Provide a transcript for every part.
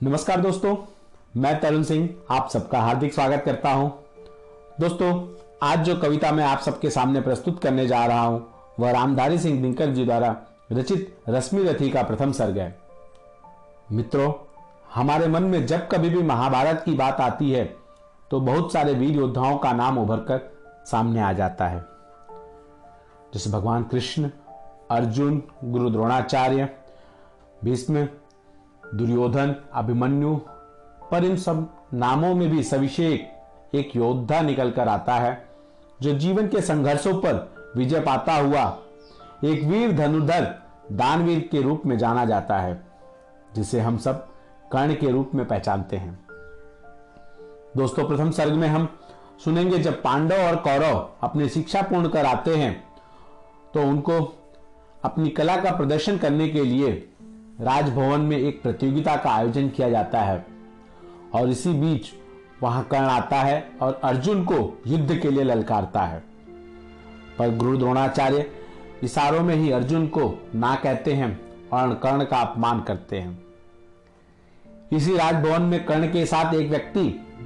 नमस्कार दोस्तों, मैं तरुण सिंह आप सबका हार्दिक स्वागत करता हूँ। दोस्तों, आज जो कविता मैं आप सबके सामने प्रस्तुत करने जा रहा हूँ, वह रामधारी सिंह दिनकर जी द्वारा रचित रश्मि रथी का प्रथम सर्ग है। मित्रों, हमारे मन में जब कभी भी महाभारत की बात आती है तो बहुत सारे वीर योद्धाओं का नाम उभर कर सामने आ जाता है। जैसे भगवान कृष्ण, अर्जुन, गुरु द्रोणाचार्य, भीष्म दुर्योधन, अभिमन्यु, पर इन सब नामों में भी सविशेष एक योद्धा निकल कर आता है, जो जीवन के संघर्षों पर विजय पाता हुआ एक वीर धनुधर दानवीर के रूप में जाना जाता है, जिसे हम सब कर्ण के रूप में पहचानते हैं। दोस्तों, प्रथम सर्ग में हम सुनेंगे जब पांडव और कौरव अपनी शिक्षा पूर्ण कर आते हैं तो उनको अपनी कला का प्रदर्शन करने के लिए राजभवन में एक प्रतियोगिता का आयोजन किया जाता है और इसी बीच वहाँ कर्ण आता है और अर्जुन को युद्ध के लिए ललकारता है। पर गुरु द्रोणाचार्य इशारों में ही अर्जुन को ना कहते हैं और कर्ण का अपमान करते हैं। इसी राजभवन में कर्ण के साथ एक व्यक्ति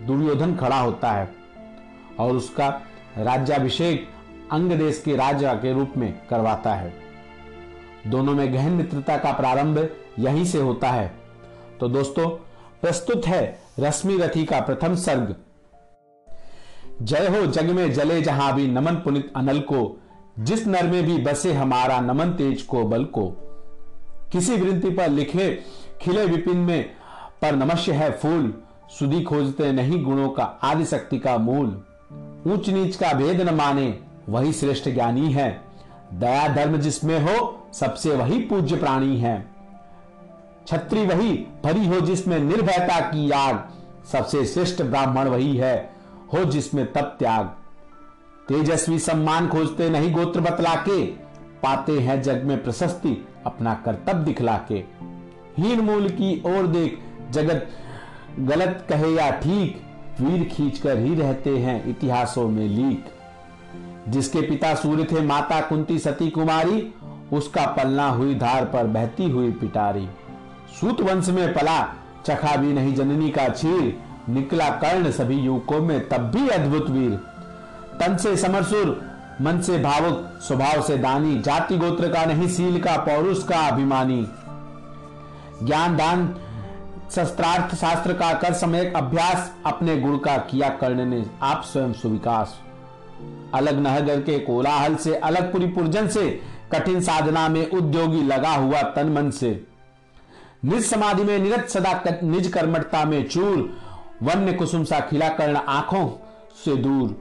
दुर्योधन खड़ा होता है और उसका राज्याभिषेक अंग देश के राजा के रूप में करवाता है। दोनों में गहन मित्रता का प्रारंभ यहीं से होता है। तो दोस्तों, प्रस्तुत है रश्मि रथी का प्रथम सर्ग। जय हो जग में जले जहाँ भी नमन पुनित अनल को, जिस नर में भी बसे हमारा नमन तेज को बल को। किसी वृंति पर लिखे खिले विपिन में, पर नमस्य है फूल, सुधी खोजते नहीं गुणों का आदि शक्ति का मूल। ऊंच नीच का भेद न माने, वही श्रेष्ठ ज्ञानी है। दया धर्म जिसमें हो, सबसे वही पूज्य प्राणी है। छत्री वही भरी हो जिसमें निर्भयता की याग। सबसे श्रेष्ठ ब्राह्मण वही है, हो जिसमें तप त्याग। तेजस्वी सम्मान खोजते नहीं गोत्र बतला के पाते हैं जग में प्रशस्ति अपना कर्तव्य दिखला के हीन मूल की ओर देख, जगत गलत कहे या ठीक, वीर खींचकर ही रहते हैं इतिहासों में लीक। जिसके पिता सूर्य थे, माता कुंती सती कुमारी, उसका पलना हुई धार पर बहती हुई पिटारी। सूत वंश में पला, चखा भी नहीं जननी का चीर, निकला कर्ण सभी युवकों में तब भी अद्भुत वीर। तन से समरसुर, मन से भावुक, स्वभाव से दानी, जाति गोत्र का नहीं, सील का, पौरुष का अभिमानी। ज्ञान दान शस्त्रार्थ शास्त्र का कर समय अभ्यास अपने गुण का किया कर्ण ने, आप स्वयं सुविकास। अलग नहगर के कोलाहल से, अलग पुरी पुरजन से, कठिन साधना में उद्योगी लगा हुआ तन मन से। निज समाधि में निरत सदा निज कर्मठता में चूर, वन्य कुसुम सा खिला कर्ण आँखों से दूर।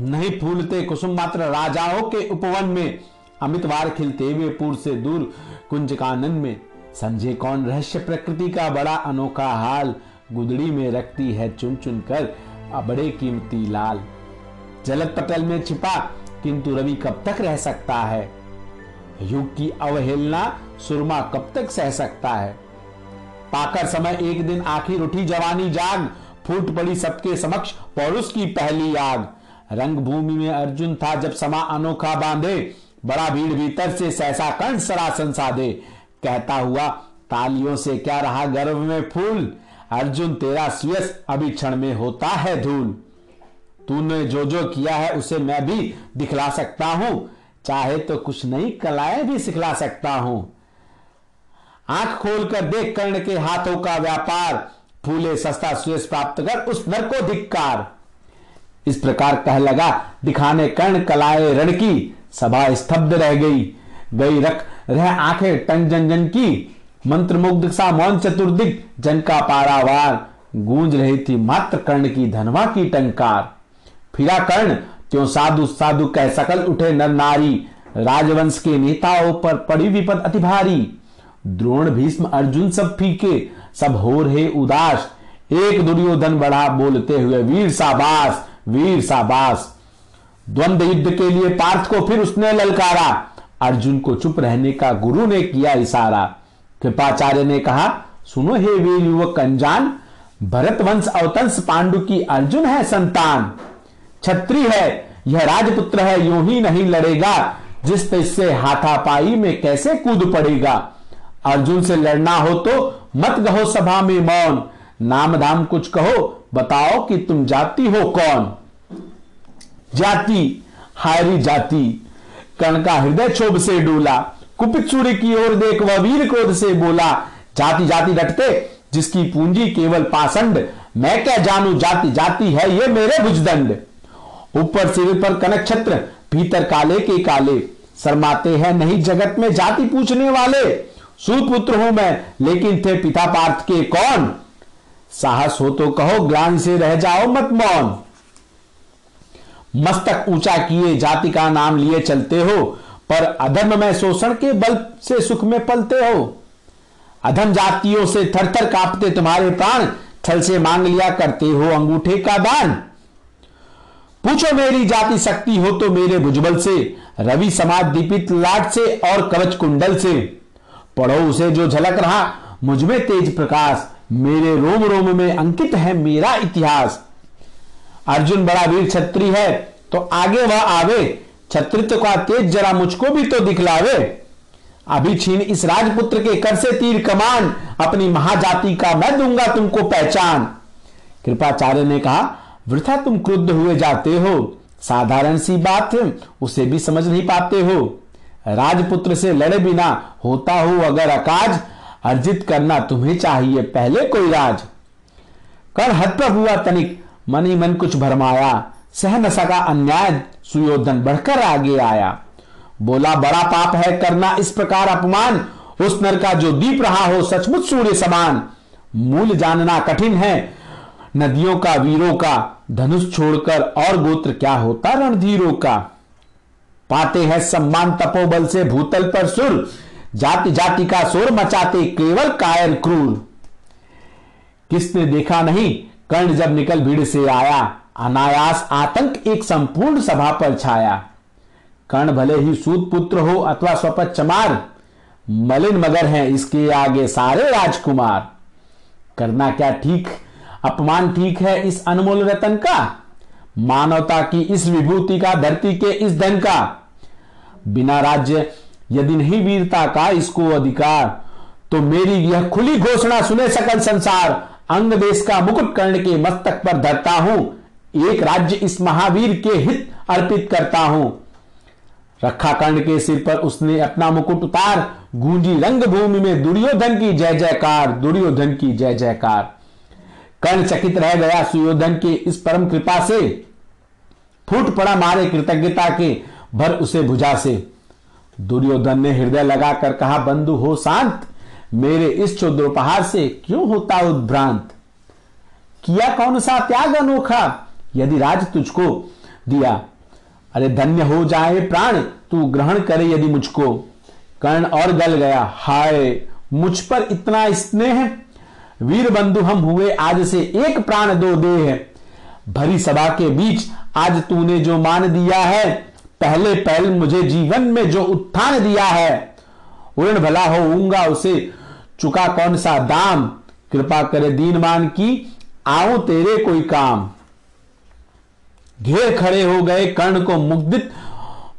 नहीं फूलते कुसुम मात्र राजाओं के उपवन में अमितवार खिलते हुए पूर से दूर कुंज कानन में। समझे कौन रहस्य प्रकृति का बड़ा अनोखा हाल, गुदड़ी में रखती है चुन चुन कर अबड़े कीमती लाल। जलत पटल में छिपा, किंतु रवि कब तक रह सकता है? युग की अवहेलना सुरमा कब तक सह सकता है? पाकर समय एक दिन आखिर उठी जवानी जाग, फूट पड़ी सबके समक्ष पौरुष की पहली आग। रंग भूमि में अर्जुन था जब समा अनोखा बांधे, बड़ा भीड़ भीतर से सहसा कर्ण सरासन साधे कहता हुआ, तालियों से क्या रहा गर्व में फूल? अर्जुन तेरा सुयस अभी क्षण में होता है धूल। तूने जो जो किया है उसे मैं भी दिखला सकता हूँ। चाहे तो कुछ नई कलाएँ भी सिखला सकता हूँ। आँख खोलकर देख कर्ण के हाथों का व्यापार, फूले सस्ता सुयस प्राप्त कर उस नर को धिक्कार। इस प्रकार कह लगा, दिखाने कर्ण कलाए रण की सभा स्तब्ध रह गई। गई रख रह आँखें टन जन जन की मंत्र मुग्ध सा मौन चतुर्दिक जन का पारावार। गूंज रही थी मात्र कर्ण की धनवा की टंकार। फिरा कर्ण त्यों साधु साधु कह सकल उठे नर नारी? राजवंश के नेताओं पर पड़ी विपद अति भारी। द्रोण, भीष्म, अर्जुन सब फीके, सब हो रहे उदास। एक दुर्योधन बढ़ा बोलते हुए, वीर साबास वीर साबास द्वंद्व युद्ध के लिए पार्थ को फिर उसने ललकारा। अर्जुन को चुप रहने का गुरु ने किया इशारा। कृपाचार्य ने कहा, सुनो हे वीर युवक अनजान भरत वंश अवतंस पांडु की अर्जुन है संतान। छत्री है, यह राजपुत्र है, यूँ ही नहीं लड़ेगा। जिस इससे हाथापाई में कैसे कूद पड़ेगा? अर्जुन से लड़ना हो तो मत कहो सभा में मौन। नाम धाम कुछ कहो, बताओ कि तुम जाति हो कौन? जाति, हारी जाति। कर्ण का हृदय क्षोभ से डूला। कुपित सूर्य की ओर देख वह वीर क्रोध से बोला, जाति जाति डटते, जिसकी पूंजी केवल पासंड मैं क्या जानू, जाति जाति है ये मेरे भुजदंड। ऊपर सिर पर कनक छत्र, भीतर काले के काले। शर्माते हैं, नहीं, जगत में जाति पूछने वाले। सुपुत्र हूँ मैं, लेकिन थे पिता पार्थ के कौन? साहस हो तो कहो ज्ञान से रह जाओ मत मौन। मस्तक ऊँचा किए, जाति का नाम लिए चलते हो, पर अधर्म में शोषण के बल से सुख में पलते हो। अधम जातियों से थर थर कांपते तुम्हारे प्राण छल से मांग लिया करते हो अंगूठे का दान। पूछो मेरी जाति शक्ति हो तो मेरे भुजबल से, रवि समाज दीपित लाट से और कवच कुंडल से। पढ़ो उसे जो झलक रहा मुझमें तेज प्रकाश, मेरे रोम रोम में अंकित है मेरा इतिहास। अर्जुन बड़ा वीर छत्री है तो आगे वह आवे, छत्रित्व का तेज जरा मुझको भी तो दिखलावे। अभी छीन इस राजपुत्र के कर से तीर कमान, अपनी महाजाति का मैं दूँगा तुमको पहचान। कृपाचार्य ने कहा वृथा तुम क्रुद्ध हुए जाते हो। साधारण सी बात है उसे भी समझ नहीं पाते हो। राजपुत्र से लड़े बिना होता हो अगर अकाज, अर्जित करना तुम्हें चाहिए पहले कोई राज। कर हत हुआ तनिक, मन ही मन कुछ भरमाया। सह न सका अन्याय, सुयोधन बढ़कर आगे आया। बोला, बड़ा पाप है करना इस प्रकार अपमान। उस नर का जो दीप रहा हो, सचमुच सूर्य समान। मूल जानना कठिन है नदियों का, वीरों का, धनुष छोड़कर और गोत्र क्या होता? रणधीरों का। पाते हैं सम्मान तपोबल से, भूतल पर सुर। जाति जाति का शोर मचाते केवल कायर क्रूर। किसने देखा नहीं? कर्ण जब निकल भीड़ से आया, अनायास आतंक एक संपूर्ण सभा पर छाया। कर्ण भले ही सूत पुत्र हो अथवा स्वपत चमार मलिन मगर हैं इसके आगे सारे राजकुमार। करना क्या ठीक? अपमान ठीक है इस अनमोल रतन का? मानवता की इस विभूति का, धरती के इस धन का? बिना राज्य यदि नहीं वीरता का इसको अधिकार तो मेरी यह खुली घोषणा सुने सकल संसार, अंग देश का मुकुट कर्ण के मस्तक पर धरता हूँ। एक राज्य इस महावीर के हित अर्पित करता हूँ। रखा कर्ण के सिर पर उसने अपना मुकुट उतार, गूंजी रंग भूमि में दुर्योधन की जय जयकार, दुर्योधन की जय जयकार। कर्ण चकित रह गया सुयोधन के इस परम कृपा से। फूट पड़ा मारे कृतज्ञता के, भर उसे भुजा से। दुर्योधन ने हृदय लगाकर कहा, बंधु, हो शांत। मेरे इस चौद्रोपहार से क्यों होता उद्भ्रांत? किया कौन सा त्याग अनोखा? यदि राज तुझको दिया, अरे धन्य हो जाए प्राण, तू ग्रहण करे यदि मुझको। कर्ण और गल गया, हाय, मुझ पर इतना स्नेह वीर बंधु हम हुए, आज से एक प्राण दो दे है भरी सभा के बीच आज तूने जो मान दिया है, पहले पहल मुझे जीवन में जो उत्थान दिया है। उड़ भला होऊँगा उसे, चुका कौन सा दाम? कृपा करे दीन मान की आओ तेरे कोई काम। घेर खड़े हो गए कर्ण को मुग्धित,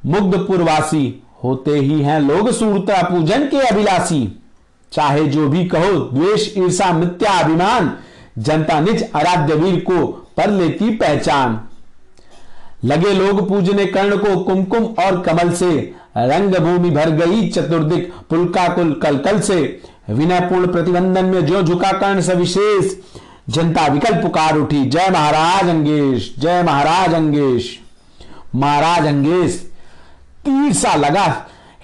मुग्धपुरवासी, होते ही हैं लोग सूरता पूजन के अभिलाषी। चाहे जो भी कहो, द्वेष, ईर्षा, मिथ्या, अभिमान, जनता निज आराध्य वीर को पर लेती पहचान। लगे लोग पूजने कर्ण को कुमकुम और कमल से। रंग भूमि भर गई चतुर्दिक पुलका कुल कलकल से। विनय पूर्ण प्रतिबंधन में जो झुका कर्ण सविशेष जनता विकल्प पुकार उठी, जय महाराज अंगेश, जय महाराज अंगेश। महाराज अंगेश, तीर सा लगा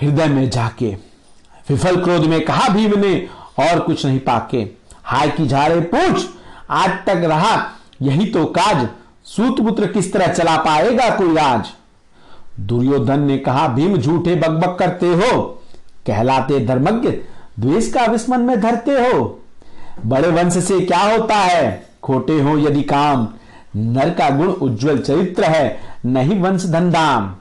हृदय में जाके। विफल क्रोध में कहा भीम ने और कुछ नहीं पाके। हाय की झाड़े पूछ, आज तक रहा यही तो काज। सूतपुत्र किस तरह चला पाएगा कोई राज? दुर्योधन ने कहा, भीम झूठे बकबक करते हो, कहलाते धर्मज्ञ, द्वेष का विस्मन में धरते हो। बड़े वंश से क्या होता है? खोटे हो यदि काम। नर का गुण उज्जवल चरित्र है, नहीं वंश धनधाम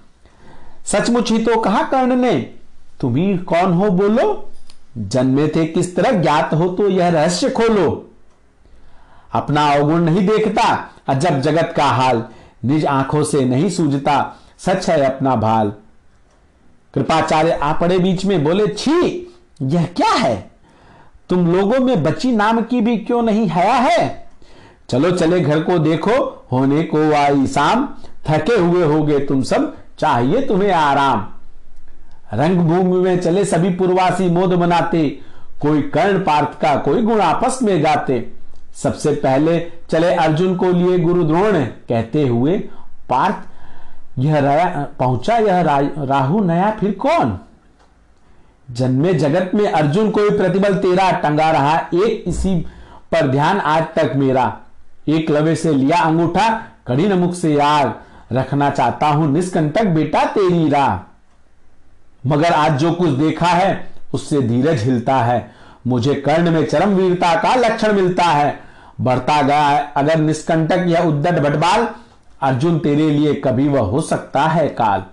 सचमुच ही तो कहा कर्ण ने तुम्ही कौन हो बोलो? जन्मे थे किस तरह, ज्ञात हो तो यह रहस्य खोलो। अपना अवगुण नहीं देखता, अजब जगत का हाल, निज आँखों से नहीं सूझता, सच है अपना भाल। कृपाचार्य आ पड़े बीच में बोले, छी, यह क्या है? तुम लोगों में बची नाम की भी क्यों नहीं हया है? चलो चले घर को देखो, होने को आई शाम, थके हुए होगे तुम सब, चाहिए तुम्हें आराम। रंगभूमि में चले सभी पूर्वासी मोद मनाते कोई कर्ण पार्थ का कोई गुण आपस में गाते। सबसे पहले चले अर्जुन को लिए गुरु द्रोण कहते हुए पार्थ यह पहुँचा यह रा, राहु नया फिर कौन? जन्मे जगत में अर्जुन कोई प्रतिबल तेरा टंगा रहा एक इसी पर ध्यान आज तक मेरा। एक लवे से लिया अंगूठा कड़ी नमुख से यार रखना चाहता हूँ निष्कंटक बेटा तेरी राह। मगर आज जो कुछ देखा है, उससे धीरज हिलता है। मुझे कर्ण में चरम वीरता का लक्षण मिलता है। बढ़ता गया है, अगर निष्कंटक या उद्दट भटबाल अर्जुन तेरे लिए कभी वह हो सकता है काल।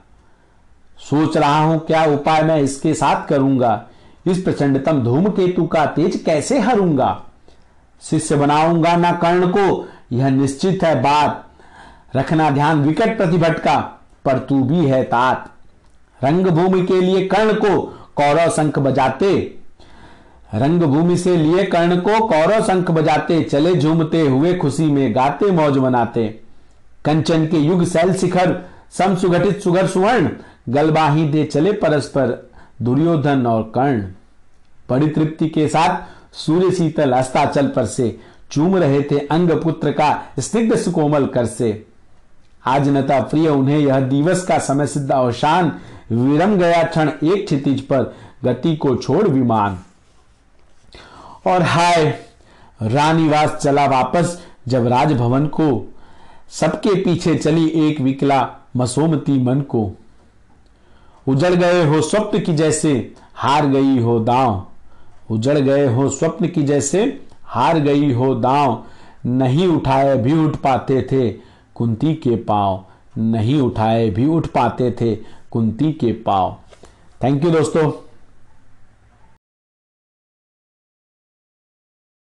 सोच रहा हूँ, क्या उपाय मैं इसके साथ करूँगा? इस प्रचंडतम धूमकेतु का तेज कैसे हरूँगा? शिष्य बनाऊँगा ना कर्ण को, यह निश्चित है बात। रखना ध्यान विकट प्रतिभट का, पर तू भी है तात। रंगभूमि के लिए कर्ण को कौरव शंख बजाते। रंगभूमि से लिए कर्ण को कौरव शंख बजाते, चले झूमते हुए खुशी में गाते, मौज मनाते। कंचन के युग शैल शिखर, सम सुगठित सुगर सुवर्ण, गलबाही दे चले परस्पर दुर्योधन और कर्ण। बड़ी तृप्ति के साथ सूर्य शीतल अस्ताचल पर से चूम रहे थे अंग पुत्र का स्निग्ध सुकोमल कर से। आज नता प्रिय उन्हें यह दिवस का समय सिद्ध अवसान विरम गया क्षण एक क्षितिज पर गति को छोड़ विमान। और हाय, रानीवास चला वापस जब राजभवन को। सबके पीछे चली एक विकला मसोमती मन को। उजड़ गए हो स्वप्न की जैसे हार गई हो दांव। उजड़ गए हो स्वप्न की जैसे हार गई हो दांव। नहीं उठाए भी उठ पाते थे कुंती के पाँव। नहीं उठाए भी उठ पाते थे कुंती के पाव। थैंक यू दोस्तों।